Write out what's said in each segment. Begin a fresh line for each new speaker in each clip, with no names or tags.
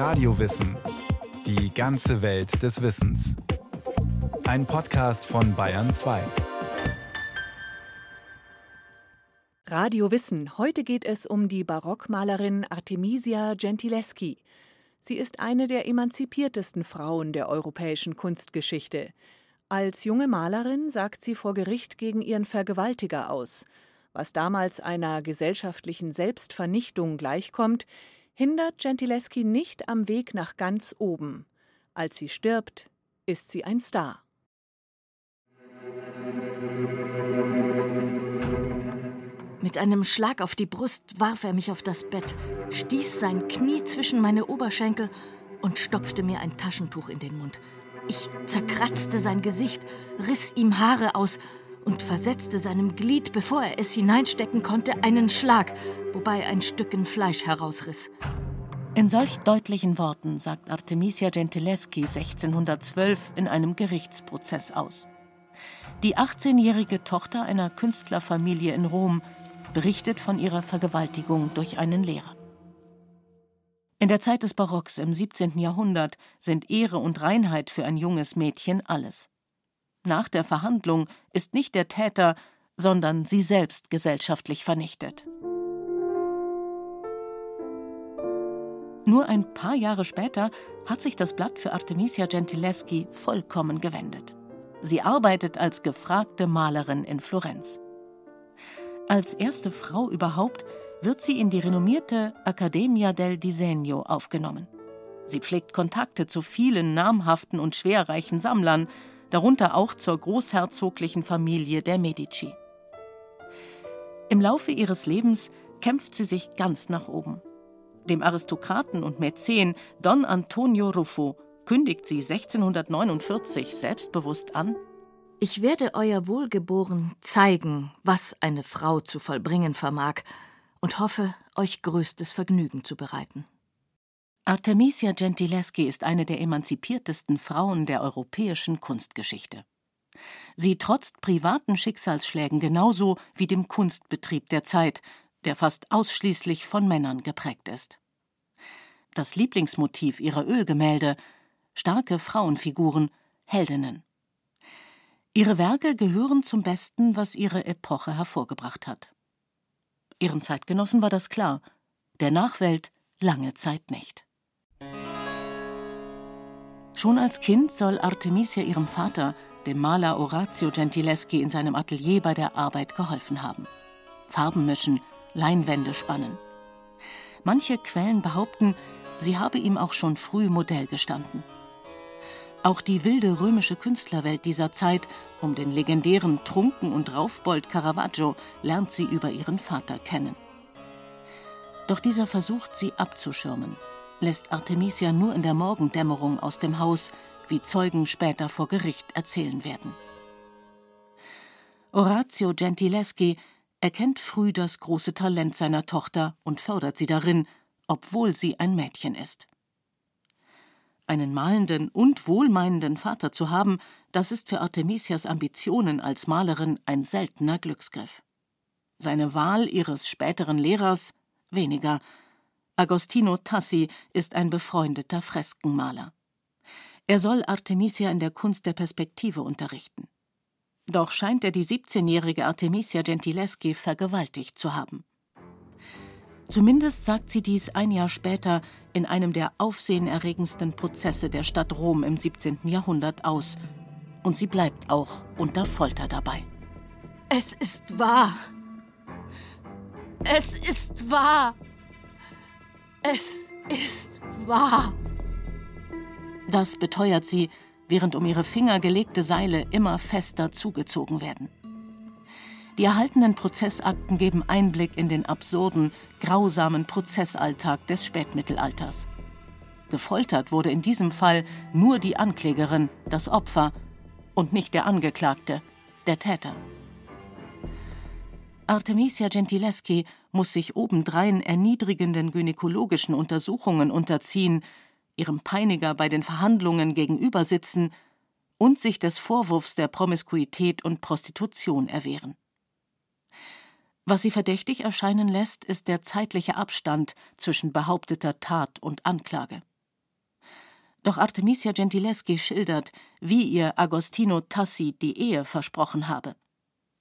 Radiowissen. Die ganze Welt des Wissens. Ein Podcast von Bayern 2.
Radio Wissen. Heute geht es um die Barockmalerin Artemisia Gentileschi. Sie ist eine der emanzipiertesten Frauen der europäischen Kunstgeschichte. Als junge Malerin sagt sie vor Gericht gegen ihren Vergewaltiger aus. Was damals einer gesellschaftlichen Selbstvernichtung gleichkommt, hindert Gentileschi nicht am Weg nach ganz oben. Als sie stirbt, ist sie ein Star.
Mit einem Schlag auf die Brust warf er mich auf das Bett, stieß sein Knie zwischen meine Oberschenkel und stopfte mir ein Taschentuch in den Mund. Ich zerkratzte sein Gesicht, riss ihm Haare aus und versetzte seinem Glied, bevor er es hineinstecken konnte, einen Schlag, wobei ein Stücken Fleisch herausriss.
In solch deutlichen Worten sagt Artemisia Gentileschi 1612 in einem Gerichtsprozess aus. Die 18-jährige Tochter einer Künstlerfamilie in Rom berichtet von ihrer Vergewaltigung durch einen Lehrer. In der Zeit des Barocks im 17. Jahrhundert sind Ehre und Reinheit für ein junges Mädchen alles. Nach der Verhandlung ist nicht der Täter, sondern sie selbst gesellschaftlich vernichtet. Nur ein paar Jahre später hat sich das Blatt für Artemisia Gentileschi vollkommen gewendet. Sie arbeitet als gefragte Malerin in Florenz. Als erste Frau überhaupt wird sie in die renommierte Accademia del Disegno aufgenommen. Sie pflegt Kontakte zu vielen namhaften und schwerreichen Sammlern, darunter auch zur großherzoglichen Familie der Medici. Im Laufe ihres Lebens kämpft sie sich ganz nach oben. Dem Aristokraten und Mäzen Don Antonio Ruffo kündigt sie 1649 selbstbewusst an:
Ich werde euer Wohlgeboren zeigen, was eine Frau zu vollbringen vermag, und hoffe, euch größtes Vergnügen zu bereiten.
Artemisia Gentileschi ist eine der emanzipiertesten Frauen der europäischen Kunstgeschichte. Sie trotzt privaten Schicksalsschlägen genauso wie dem Kunstbetrieb der Zeit, der fast ausschließlich von Männern geprägt ist. Das Lieblingsmotiv ihrer Ölgemälde starke Frauenfiguren, Heldinnen. Ihre Werke gehören zum Besten, was ihre Epoche hervorgebracht hat. Ihren Zeitgenossen war das klar, der Nachwelt lange Zeit nicht. Schon als Kind soll Artemisia ihrem Vater, dem Maler Orazio Gentileschi, in seinem Atelier bei der Arbeit geholfen haben. Farben mischen, Leinwände spannen. Manche Quellen behaupten, sie habe ihm auch schon früh Modell gestanden. Auch die wilde römische Künstlerwelt dieser Zeit um den legendären Trunken- und Raufbold Caravaggio lernt sie über ihren Vater kennen. Doch dieser versucht, sie abzuschirmen, lässt Artemisia nur in der Morgendämmerung aus dem Haus, wie Zeugen später vor Gericht erzählen werden. Orazio Gentileschi erkennt früh das große Talent seiner Tochter und fördert sie darin, obwohl sie ein Mädchen ist. Einen malenden und wohlmeinenden Vater zu haben, das ist für Artemisias Ambitionen als Malerin ein seltener Glücksgriff. Seine Wahl ihres späteren Lehrers weniger. Agostino Tassi ist ein befreundeter Freskenmaler. Er soll Artemisia in der Kunst der Perspektive unterrichten. Doch scheint er die 17-jährige Artemisia Gentileschi vergewaltigt zu haben. Zumindest sagt sie dies ein Jahr später in einem der aufsehenerregendsten Prozesse der Stadt Rom im 17. Jahrhundert aus. Und sie bleibt auch unter Folter dabei.
Es ist wahr. Es ist wahr. Es ist wahr.
Das beteuert sie, während um ihre Finger gelegte Seile immer fester zugezogen werden. Die erhaltenen Prozessakten geben Einblick in den absurden, grausamen Prozessalltag des Spätmittelalters. Gefoltert wurde in diesem Fall nur die Anklägerin, das Opfer, und nicht der Angeklagte, der Täter. Artemisia Gentileschi muss sich obendrein erniedrigenden gynäkologischen Untersuchungen unterziehen, ihrem Peiniger bei den Verhandlungen gegenüber sitzen und sich des Vorwurfs der Promiskuität und Prostitution erwehren. Was sie verdächtig erscheinen lässt, ist der zeitliche Abstand zwischen behaupteter Tat und Anklage. Doch Artemisia Gentileschi schildert, wie ihr Agostino Tassi die Ehe versprochen habe.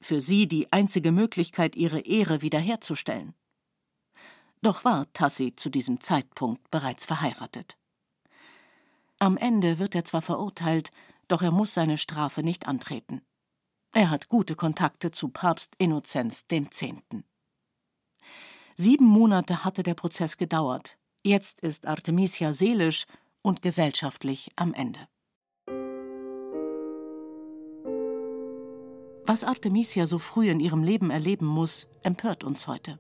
Für sie die einzige Möglichkeit, ihre Ehre wiederherzustellen. Doch war Tassi zu diesem Zeitpunkt bereits verheiratet. Am Ende wird er zwar verurteilt, doch er muss seine Strafe nicht antreten. Er hat gute Kontakte zu Papst Innozenz X. Sieben Monate hatte der Prozess gedauert. Jetzt ist Artemisia seelisch und gesellschaftlich am Ende. Was Artemisia so früh in ihrem Leben erleben muss, empört uns heute.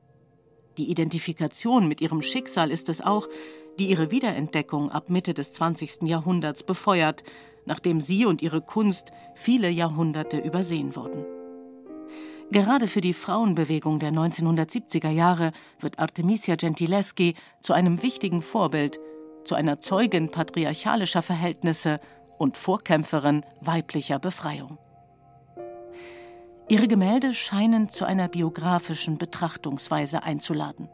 Die Identifikation mit ihrem Schicksal ist es auch, die ihre Wiederentdeckung ab Mitte des 20. Jahrhunderts befeuert, nachdem sie und ihre Kunst viele Jahrhunderte übersehen wurden. Gerade für die Frauenbewegung der 1970er Jahre wird Artemisia Gentileschi zu einem wichtigen Vorbild, zu einer Zeugin patriarchalischer Verhältnisse und Vorkämpferin weiblicher Befreiung. Ihre Gemälde scheinen zu einer biografischen Betrachtungsweise einzuladen.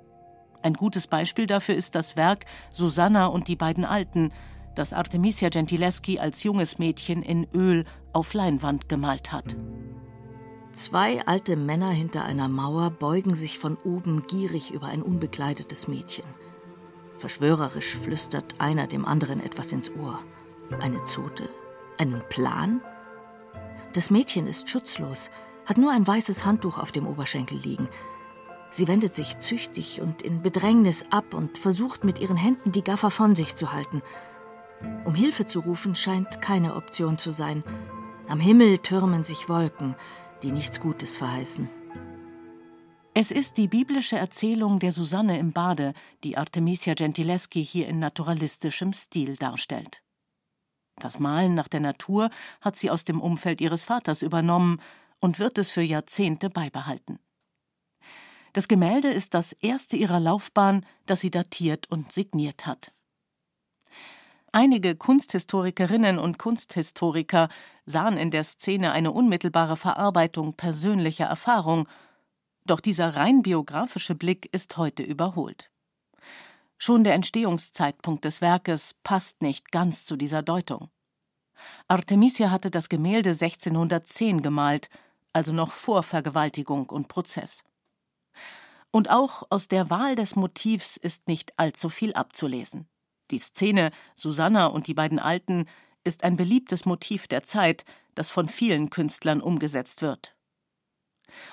Ein gutes Beispiel dafür ist das Werk Susanna und die beiden Alten, das Artemisia Gentileschi als junges Mädchen in Öl auf Leinwand gemalt hat.
Zwei alte Männer hinter einer Mauer beugen sich von oben gierig über ein unbekleidetes Mädchen. Verschwörerisch flüstert einer dem anderen etwas ins Ohr. Eine Zote? Einen Plan? Das Mädchen ist schutzlos, hat nur ein weißes Handtuch auf dem Oberschenkel liegen. Sie wendet sich züchtig und in Bedrängnis ab und versucht mit ihren Händen die Gaffer von sich zu halten. Um Hilfe zu rufen scheint keine Option zu sein. Am Himmel türmen sich Wolken, die nichts Gutes verheißen.
Es ist die biblische Erzählung der Susanne im Bade, die Artemisia Gentileschi hier in naturalistischem Stil darstellt. Das Malen nach der Natur hat sie aus dem Umfeld ihres Vaters übernommen und wird es für Jahrzehnte beibehalten. Das Gemälde ist das erste ihrer Laufbahn, das sie datiert und signiert hat. Einige Kunsthistorikerinnen und Kunsthistoriker sahen in der Szene eine unmittelbare Verarbeitung persönlicher Erfahrung doch dieser rein biografische Blick ist heute überholt. Schon der Entstehungszeitpunkt des Werkes passt nicht ganz zu dieser Deutung. Artemisia hatte das Gemälde 1610 gemalt, also noch vor Vergewaltigung und Prozess. Und auch aus der Wahl des Motivs ist nicht allzu viel abzulesen. Die Szene Susanna und die beiden Alten ist ein beliebtes Motiv der Zeit, das von vielen Künstlern umgesetzt wird.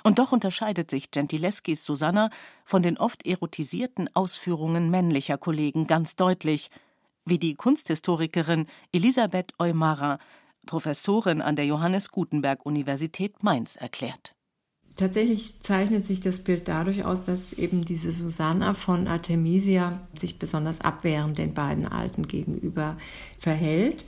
Und doch unterscheidet sich Gentileskis Susanna von den oft erotisierten Ausführungen männlicher Kollegen ganz deutlich, wie die Kunsthistorikerin Elisabeth Eumara, Professorin an der Johannes Gutenberg Universität Mainz, erklärt.
Tatsächlich zeichnet sich das Bild dadurch aus, dass eben diese Susanna von Artemisia sich besonders abwehrend den beiden Alten gegenüber verhält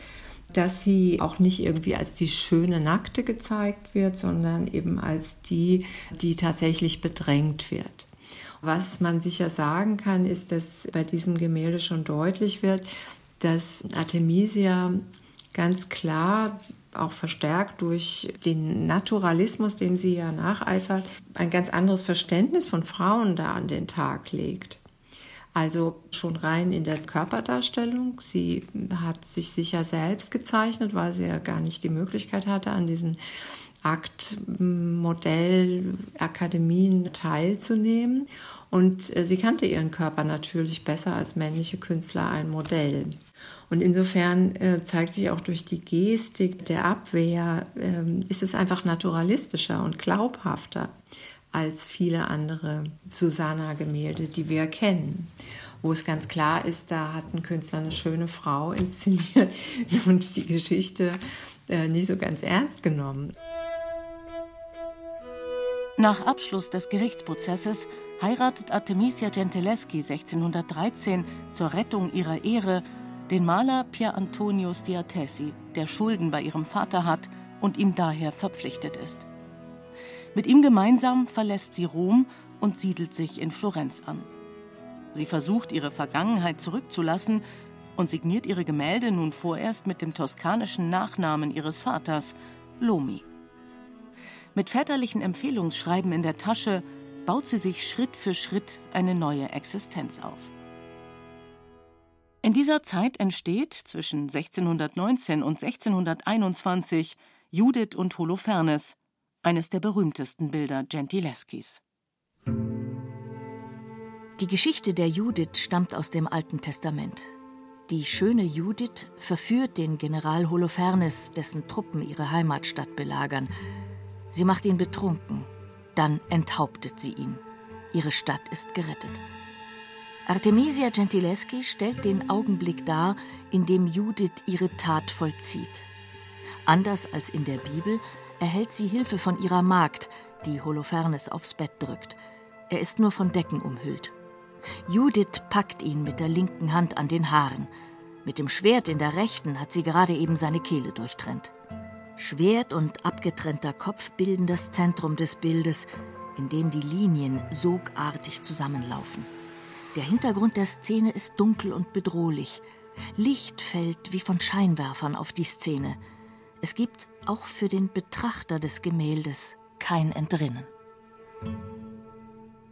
dass sie auch nicht irgendwie als die schöne Nackte gezeigt wird, sondern eben als die, die tatsächlich bedrängt wird. Was man sicher sagen kann, ist, dass bei diesem Gemälde schon deutlich wird, dass Artemisia ganz klar auch verstärkt durch den Naturalismus, dem sie ja nacheifert, ein ganz anderes Verständnis von Frauen da an den Tag legt. Also schon rein in der Körperdarstellung. Sie hat sich sicher selbst gezeichnet, weil sie ja gar nicht die Möglichkeit hatte, an diesen Aktmodellakademien teilzunehmen. Und äh, sie kannte ihren Körper natürlich besser als männliche Künstler ein Modell. Und insofern äh, zeigt sich auch durch die Gestik der Abwehr, äh, ist es einfach naturalistischer und glaubhafter als viele andere Susanna-Gemälde, die wir kennen. Wo es ganz klar ist, da hat ein Künstler eine schöne Frau inszeniert und die Geschichte äh, nicht so ganz ernst genommen.
Nach Abschluss des Gerichtsprozesses heiratet Artemisia Gentileschi 1613 zur Rettung ihrer Ehre den Maler Pier Antonio Stiatesi, der Schulden bei ihrem Vater hat und ihm daher verpflichtet ist. Mit ihm gemeinsam verlässt sie Rom und siedelt sich in Florenz an. Sie versucht, ihre Vergangenheit zurückzulassen und signiert ihre Gemälde nun vorerst mit dem toskanischen Nachnamen ihres Vaters, Lomi. Mit väterlichen Empfehlungsschreiben in der Tasche baut sie sich Schritt für Schritt eine neue Existenz auf. In dieser Zeit entsteht zwischen 1619 und 1621 Judith und Holofernes, eines der berühmtesten Bilder Gentileskis.
Die Geschichte der Judith stammt aus dem Alten Testament. Die schöne Judith verführt den General Holofernes, dessen Truppen ihre Heimatstadt belagern. Sie macht ihn betrunken, dann enthauptet sie ihn. Ihre Stadt ist gerettet. Artemisia Gentileschi stellt den Augenblick dar, in dem Judith ihre Tat vollzieht. Anders als in der Bibel erhält sie Hilfe von ihrer Magd, die Holofernes aufs Bett drückt. Er ist nur von Decken umhüllt. Judith packt ihn mit der linken Hand an den Haaren. Mit dem Schwert in der rechten hat sie gerade eben seine Kehle durchtrennt. Schwert und abgetrennter Kopf bilden das Zentrum des Bildes, in dem die Linien sogartig zusammenlaufen. Der Hintergrund der Szene ist dunkel und bedrohlich. Licht fällt wie von Scheinwerfern auf die Szene. Es gibt auch für den Betrachter des Gemäldes kein Entrinnen.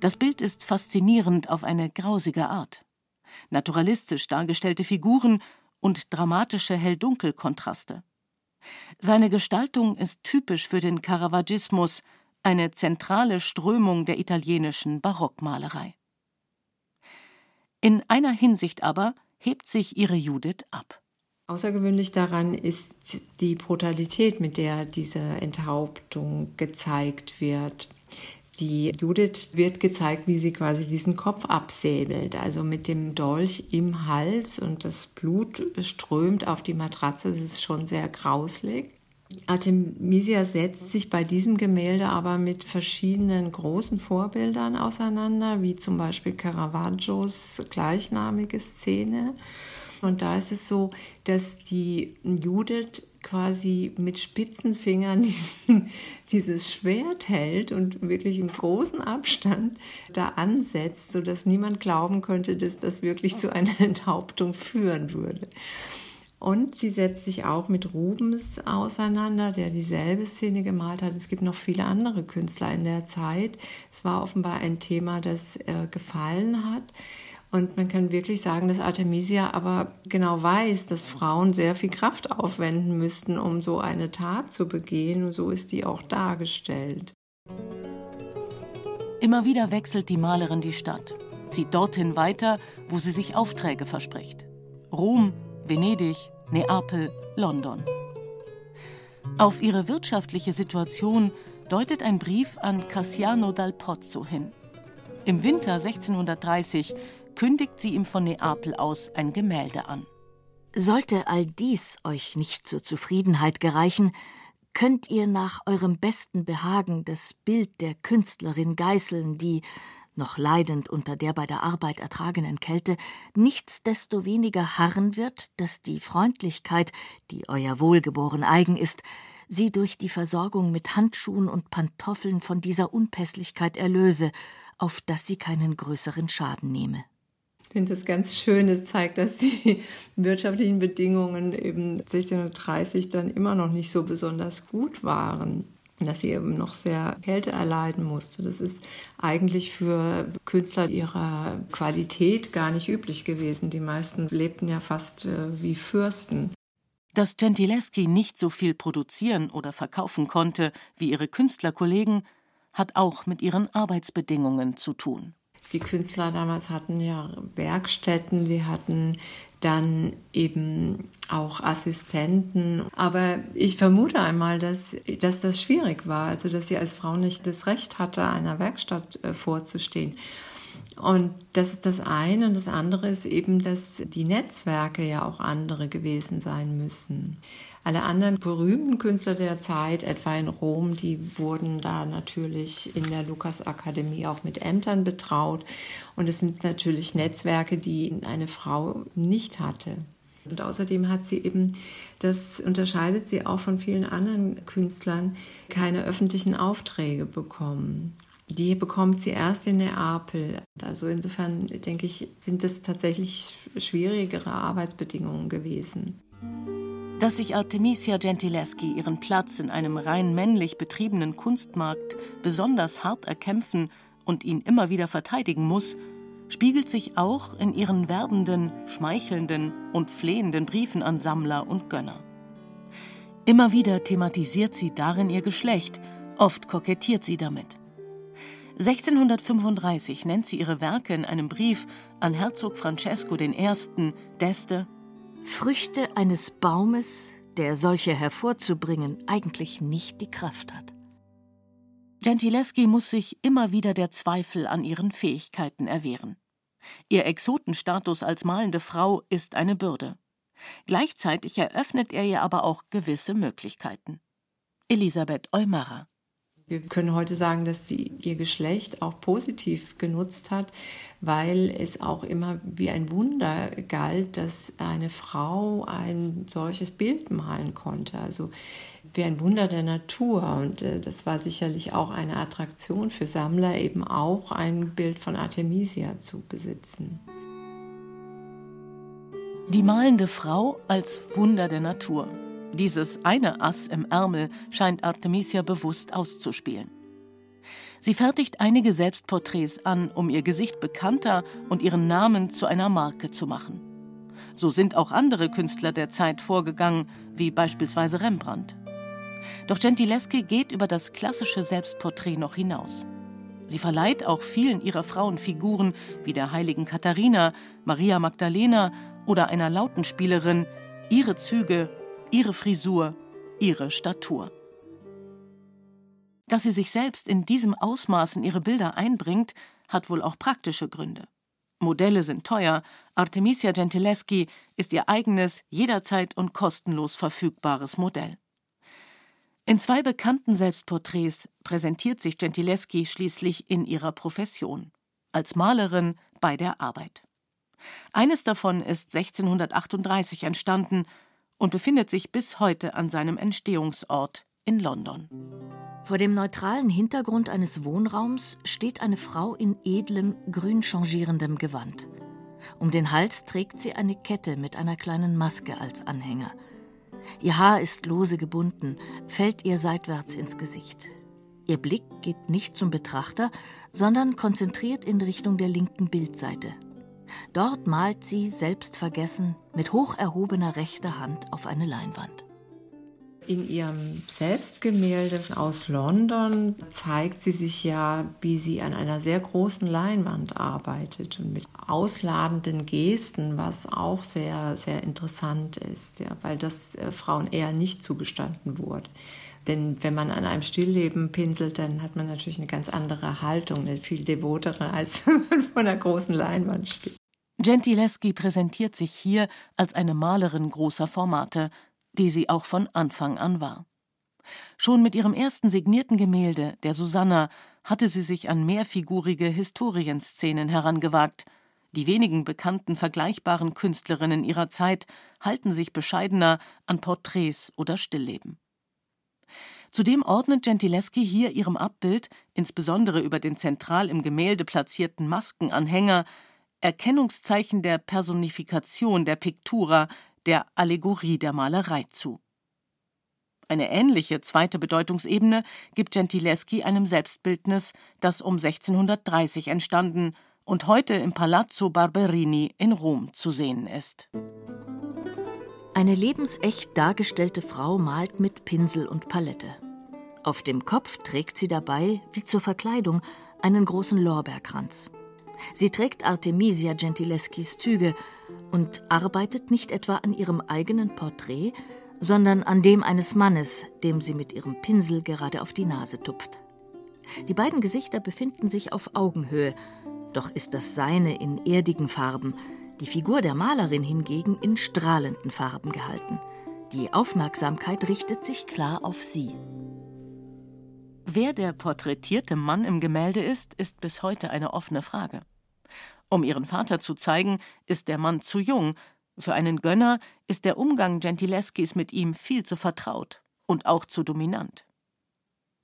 Das Bild ist faszinierend auf eine grausige Art. Naturalistisch dargestellte Figuren und dramatische Hell-Dunkel-Kontraste. Seine Gestaltung ist typisch für den Caravaggismus, eine zentrale Strömung der italienischen Barockmalerei. In einer Hinsicht aber hebt sich ihre Judith ab.
Außergewöhnlich daran ist die Brutalität, mit der diese Enthauptung gezeigt wird. Die Judith wird gezeigt, wie sie quasi diesen Kopf absäbelt, also mit dem Dolch im Hals und das Blut strömt auf die Matratze. Das ist schon sehr grauslig. Artemisia setzt sich bei diesem Gemälde aber mit verschiedenen großen Vorbildern auseinander, wie zum Beispiel Caravaggios gleichnamige Szene. Und da ist es so, dass die Judith quasi mit spitzen Fingern diesen, dieses Schwert hält und wirklich im großen Abstand da ansetzt, sodass niemand glauben könnte, dass das wirklich zu einer Enthauptung führen würde. Und sie setzt sich auch mit Rubens auseinander, der dieselbe Szene gemalt hat. Es gibt noch viele andere Künstler in der Zeit. Es war offenbar ein Thema, das äh, gefallen hat. Und man kann wirklich sagen, dass Artemisia aber genau weiß, dass Frauen sehr viel Kraft aufwenden müssten, um so eine Tat zu begehen. Und so ist die auch dargestellt.
Immer wieder wechselt die Malerin die Stadt, zieht dorthin weiter, wo sie sich Aufträge verspricht. Rom, Venedig, Neapel, London. Auf ihre wirtschaftliche Situation deutet ein Brief an Cassiano dal Pozzo hin. Im Winter 1630 kündigt sie ihm von Neapel aus ein Gemälde an.
Sollte all dies euch nicht zur Zufriedenheit gereichen, könnt ihr nach eurem besten Behagen das Bild der Künstlerin geißeln, die, noch leidend unter der bei der Arbeit ertragenen Kälte, nichtsdestoweniger harren wird, dass die Freundlichkeit, die euer Wohlgeboren eigen ist, sie durch die Versorgung mit Handschuhen und Pantoffeln von dieser Unpässlichkeit erlöse, auf dass sie keinen größeren Schaden nehme.
Ich finde das ganz schön. Es zeigt, dass die wirtschaftlichen Bedingungen eben 1630 dann immer noch nicht so besonders gut waren dass sie eben noch sehr Kälte erleiden musste. Das ist eigentlich für Künstler ihrer Qualität gar nicht üblich gewesen. Die meisten lebten ja fast äh, wie Fürsten.
Dass Gentileschi nicht so viel produzieren oder verkaufen konnte wie ihre Künstlerkollegen, hat auch mit ihren Arbeitsbedingungen zu tun.
Die Künstler damals hatten ja Werkstätten, sie hatten dann eben auch Assistenten. Aber ich vermute einmal, dass, dass das schwierig war, also dass sie als Frau nicht das Recht hatte, einer Werkstatt äh, vorzustehen. Und das ist das eine. Und das andere ist eben, dass die Netzwerke ja auch andere gewesen sein müssen. Alle anderen berühmten Künstler der Zeit, etwa in Rom, die wurden da natürlich in der Lukas-Akademie auch mit Ämtern betraut. Und es sind natürlich Netzwerke, die eine Frau nicht hatte. Und außerdem hat sie eben, das unterscheidet sie auch von vielen anderen Künstlern, keine öffentlichen Aufträge bekommen. Die bekommt sie erst in Neapel. Also insofern denke ich, sind es tatsächlich schwierigere Arbeitsbedingungen gewesen.
Dass sich Artemisia Gentileschi ihren Platz in einem rein männlich betriebenen Kunstmarkt besonders hart erkämpfen und ihn immer wieder verteidigen muss, spiegelt sich auch in ihren werbenden, schmeichelnden und flehenden Briefen an Sammler und Gönner. Immer wieder thematisiert sie darin ihr Geschlecht, oft kokettiert sie damit. 1635 nennt sie ihre Werke in einem Brief an Herzog Francesco I. d'Este
Früchte eines Baumes, der solche hervorzubringen eigentlich nicht die Kraft hat.
Gentileschi muss sich immer wieder der Zweifel an ihren Fähigkeiten erwehren. Ihr Exotenstatus als malende Frau ist eine Bürde. Gleichzeitig eröffnet er ihr aber auch gewisse Möglichkeiten. Elisabeth Eumara
wir können heute sagen, dass sie ihr Geschlecht auch positiv genutzt hat, weil es auch immer wie ein Wunder galt, dass eine Frau ein solches Bild malen konnte. Also wie ein Wunder der Natur. Und äh, das war sicherlich auch eine Attraktion für Sammler, eben auch ein Bild von Artemisia zu besitzen.
Die malende Frau als Wunder der Natur. Dieses eine Ass im Ärmel scheint Artemisia bewusst auszuspielen. Sie fertigt einige Selbstporträts an, um ihr Gesicht bekannter und ihren Namen zu einer Marke zu machen. So sind auch andere Künstler der Zeit vorgegangen, wie beispielsweise Rembrandt. Doch Gentileschi geht über das klassische Selbstporträt noch hinaus. Sie verleiht auch vielen ihrer Frauenfiguren, wie der heiligen Katharina, Maria Magdalena oder einer Lautenspielerin, ihre Züge ihre Frisur, ihre Statur. Dass sie sich selbst in diesem Ausmaß in ihre Bilder einbringt, hat wohl auch praktische Gründe. Modelle sind teuer, Artemisia Gentileschi ist ihr eigenes, jederzeit und kostenlos verfügbares Modell. In zwei bekannten Selbstporträts präsentiert sich Gentileschi schließlich in ihrer Profession, als Malerin bei der Arbeit. Eines davon ist 1638 entstanden und befindet sich bis heute an seinem Entstehungsort in London.
Vor dem neutralen Hintergrund eines Wohnraums steht eine Frau in edlem, grün changierendem Gewand. Um den Hals trägt sie eine Kette mit einer kleinen Maske als Anhänger. Ihr Haar ist lose gebunden, fällt ihr seitwärts ins Gesicht. Ihr Blick geht nicht zum Betrachter, sondern konzentriert in Richtung der linken Bildseite. Dort malt sie, selbstvergessen, mit hoch erhobener rechter Hand auf eine Leinwand.
In ihrem Selbstgemälde aus London zeigt sie sich ja, wie sie an einer sehr großen Leinwand arbeitet und mit ausladenden Gesten, was auch sehr, sehr interessant ist, ja, weil das äh, Frauen eher nicht zugestanden wurde. Denn wenn man an einem Stillleben pinselt, dann hat man natürlich eine ganz andere Haltung, eine viel devotere, als wenn man vor einer großen Leinwand steht.
Gentileschi präsentiert sich hier als eine Malerin großer Formate, die sie auch von Anfang an war. Schon mit ihrem ersten signierten Gemälde, der Susanna, hatte sie sich an mehrfigurige Historienszenen herangewagt. Die wenigen bekannten vergleichbaren Künstlerinnen ihrer Zeit halten sich bescheidener an Porträts oder Stillleben. Zudem ordnet Gentileschi hier ihrem Abbild, insbesondere über den zentral im Gemälde platzierten Maskenanhänger, Erkennungszeichen der Personifikation der Piktura, der Allegorie der Malerei zu. Eine ähnliche zweite Bedeutungsebene gibt Gentileschi einem Selbstbildnis, das um 1630 entstanden und heute im Palazzo Barberini in Rom zu sehen ist.
Eine lebensecht dargestellte Frau malt mit Pinsel und Palette. Auf dem Kopf trägt sie dabei, wie zur Verkleidung, einen großen Lorbeerkranz. Sie trägt Artemisia Gentileschis Züge und arbeitet nicht etwa an ihrem eigenen Porträt, sondern an dem eines Mannes, dem sie mit ihrem Pinsel gerade auf die Nase tupft. Die beiden Gesichter befinden sich auf Augenhöhe, doch ist das seine in erdigen Farben, die Figur der Malerin hingegen in strahlenden Farben gehalten. Die Aufmerksamkeit richtet sich klar auf sie.
Wer der porträtierte Mann im Gemälde ist, ist bis heute eine offene Frage. Um ihren Vater zu zeigen, ist der Mann zu jung. Für einen Gönner ist der Umgang Gentileschis mit ihm viel zu vertraut und auch zu dominant.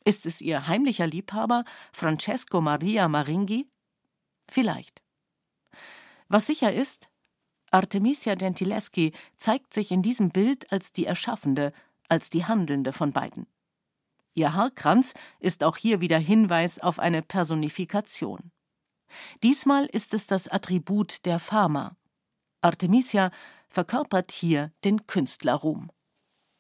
Ist es ihr heimlicher Liebhaber, Francesco Maria Maringhi? Vielleicht. Was sicher ist, Artemisia Gentileschi zeigt sich in diesem Bild als die Erschaffende, als die Handelnde von beiden. Ihr Haarkranz ist auch hier wieder Hinweis auf eine Personifikation. Diesmal ist es das Attribut der Fama. Artemisia verkörpert hier den Künstlerruhm.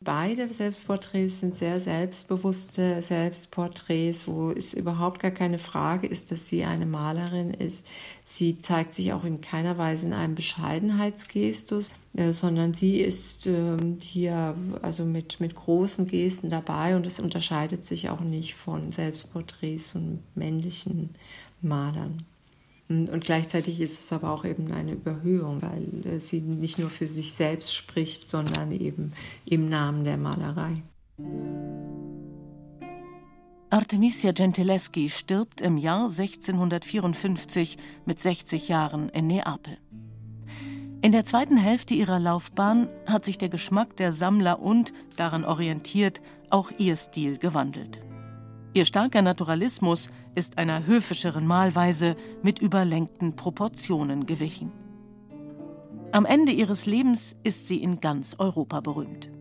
Beide Selbstporträts sind sehr selbstbewusste Selbstporträts, wo es überhaupt gar keine Frage ist, dass sie eine Malerin ist. Sie zeigt sich auch in keiner Weise in einem Bescheidenheitsgestus, äh, sondern sie ist äh, hier also mit, mit großen Gesten dabei und es unterscheidet sich auch nicht von Selbstporträts von männlichen Malern. Und gleichzeitig ist es aber auch eben eine Überhöhung, weil äh, sie nicht nur für sich selbst spricht, sondern eben im Namen der Malerei.
Artemisia Gentileschi stirbt im Jahr 1654 mit 60 Jahren in Neapel. In der zweiten Hälfte ihrer Laufbahn hat sich der Geschmack der Sammler und, daran orientiert, auch ihr Stil gewandelt. Ihr starker Naturalismus ist einer höfischeren Malweise mit überlenkten Proportionen gewichen. Am Ende ihres Lebens ist sie in ganz Europa berühmt.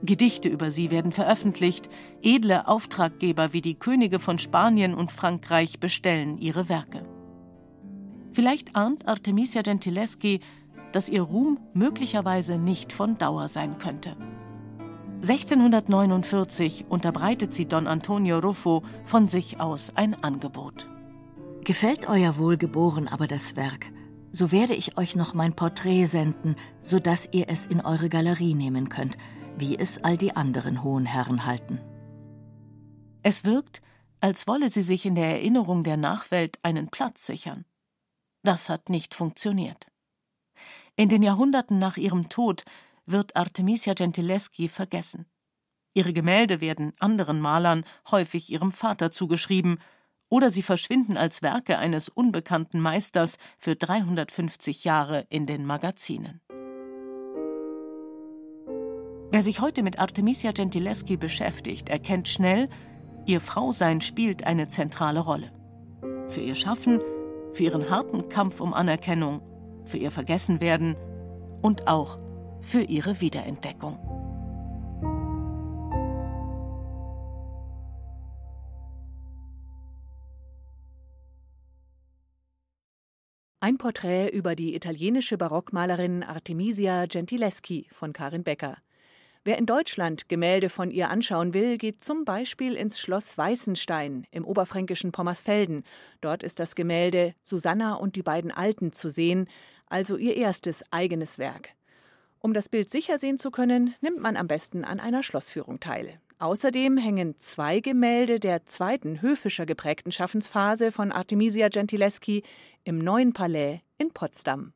Gedichte über sie werden veröffentlicht, edle Auftraggeber wie die Könige von Spanien und Frankreich bestellen ihre Werke. Vielleicht ahnt Artemisia Gentileschi, dass ihr Ruhm möglicherweise nicht von Dauer sein könnte. 1649 unterbreitet sie Don Antonio Ruffo von sich aus ein Angebot.
Gefällt euer Wohlgeboren aber das Werk, so werde ich euch noch mein Porträt senden, so dass ihr es in eure Galerie nehmen könnt, wie es all die anderen hohen Herren halten.
Es wirkt, als wolle sie sich in der Erinnerung der Nachwelt einen Platz sichern. Das hat nicht funktioniert. In den Jahrhunderten nach ihrem Tod wird Artemisia Gentileschi vergessen. Ihre Gemälde werden anderen Malern, häufig ihrem Vater zugeschrieben, oder sie verschwinden als Werke eines unbekannten Meisters für 350 Jahre in den Magazinen. Wer sich heute mit Artemisia Gentileschi beschäftigt, erkennt schnell, ihr Frausein spielt eine zentrale Rolle. Für ihr Schaffen, für ihren harten Kampf um Anerkennung, für ihr Vergessenwerden und auch für ihre Wiederentdeckung.
Ein Porträt über die italienische Barockmalerin Artemisia Gentileschi von Karin Becker. Wer in Deutschland Gemälde von ihr anschauen will, geht zum Beispiel ins Schloss Weißenstein im oberfränkischen Pommersfelden. Dort ist das Gemälde Susanna und die beiden Alten zu sehen, also ihr erstes eigenes Werk. Um das Bild sicher sehen zu können, nimmt man am besten an einer Schlossführung teil. Außerdem hängen zwei Gemälde der zweiten höfischer geprägten Schaffensphase von Artemisia Gentileschi im Neuen Palais in Potsdam.